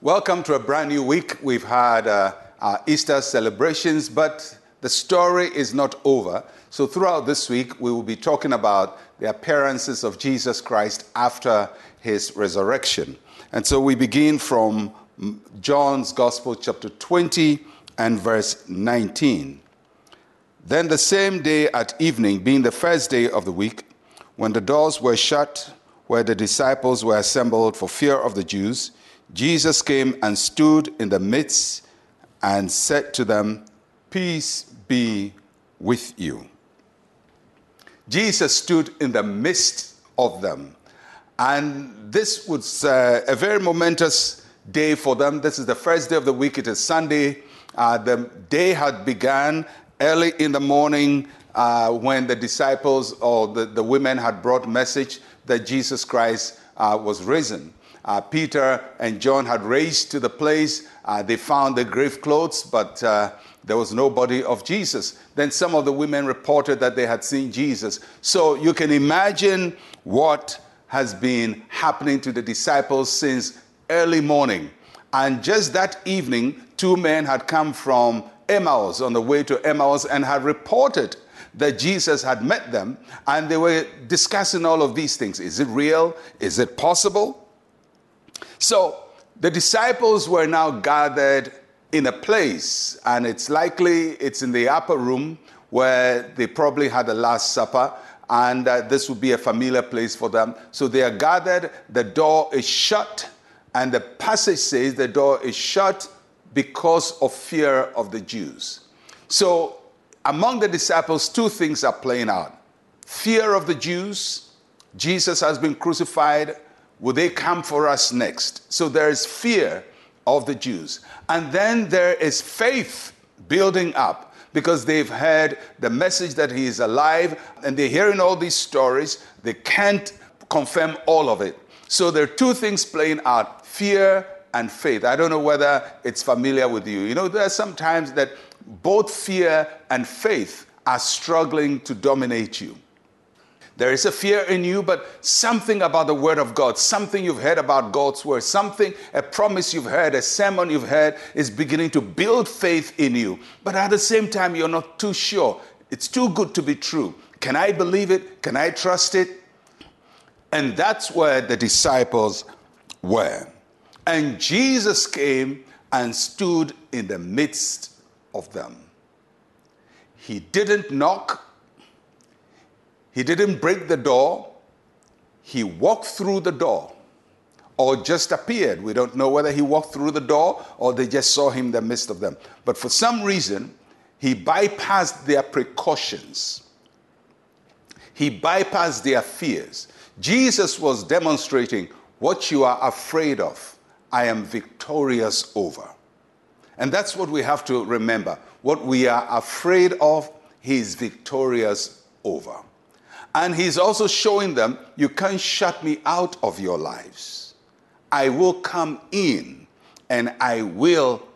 Welcome to a brand new week. We've had uh, our Easter celebrations, but the story is not over. So, throughout this week, we will be talking about the appearances of Jesus Christ after his resurrection. And so, we begin from John's Gospel, chapter 20, and verse 19. Then, the same day at evening, being the first day of the week, when the doors were shut, where the disciples were assembled for fear of the Jews, Jesus came and stood in the midst and said to them, Peace be with you. Jesus stood in the midst of them. And this was uh, a very momentous day for them. This is the first day of the week. It is Sunday. Uh, the day had begun early in the morning uh, when the disciples or the, the women had brought message that Jesus Christ uh, was risen uh, Peter and John had raced to the place. Uh, they found the grave clothes, but uh, there was no body of Jesus. Then some of the women reported that they had seen Jesus. So you can imagine what has been happening to the disciples since early morning. And just that evening, two men had come from Emmaus on the way to Emmaus and had reported that Jesus had met them, and they were discussing all of these things. Is it real? Is it possible? So the disciples were now gathered in a place, and it's likely it's in the upper room where they probably had the Last Supper, and uh, this would be a familiar place for them. So they are gathered, the door is shut, and the passage says the door is shut because of fear of the Jews. So among the disciples, two things are playing out fear of the Jews, Jesus has been crucified Will they come for us next? So there is fear of the Jews. And then there is faith building up because they've heard the message that he is alive and they're hearing all these stories. They can't confirm all of it. So there are two things playing out fear and faith. I don't know whether it's familiar with you. You know, there are some times that both fear and faith are struggling to dominate you. There is a fear in you, but something about the Word of God, something you've heard about God's Word, something, a promise you've heard, a sermon you've heard is beginning to build faith in you. But at the same time, you're not too sure. It's too good to be true. Can I believe it? Can I trust it? And that's where the disciples were. And Jesus came and stood in the midst of them. He didn't knock, he didn't break the door, he walked through the door or just appeared. We don't know whether he walked through the door or they just saw him in the midst of them. But for some reason, he bypassed their precautions, he bypassed their fears. Jesus was demonstrating what you are afraid of, I am victorious over. And that's what we have to remember. What we are afraid of, he is victorious over. And he's also showing them, you can't shut me out of your lives. I will come in and I will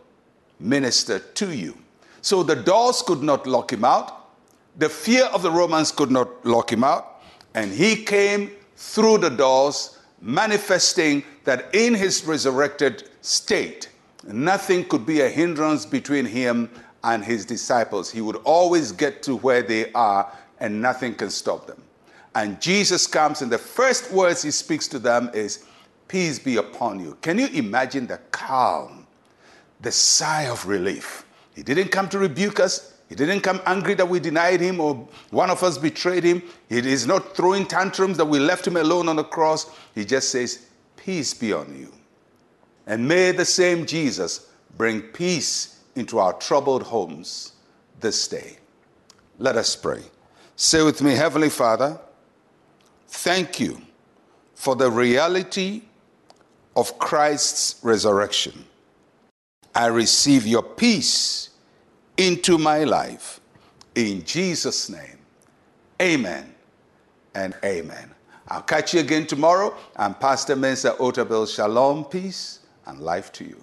minister to you. So the doors could not lock him out. The fear of the Romans could not lock him out. And he came through the doors, manifesting that in his resurrected state, nothing could be a hindrance between him and his disciples. He would always get to where they are and nothing can stop them. And Jesus comes, and the first words he speaks to them is, Peace be upon you. Can you imagine the calm, the sigh of relief? He didn't come to rebuke us. He didn't come angry that we denied him or one of us betrayed him. He is not throwing tantrums that we left him alone on the cross. He just says, Peace be on you. And may the same Jesus bring peace into our troubled homes this day. Let us pray. Say with me, Heavenly Father, thank you for the reality of Christ's resurrection. I receive your peace into my life. In Jesus' name, amen and amen. I'll catch you again tomorrow. I'm Pastor Mensa Otabil. Shalom, peace, and life to you.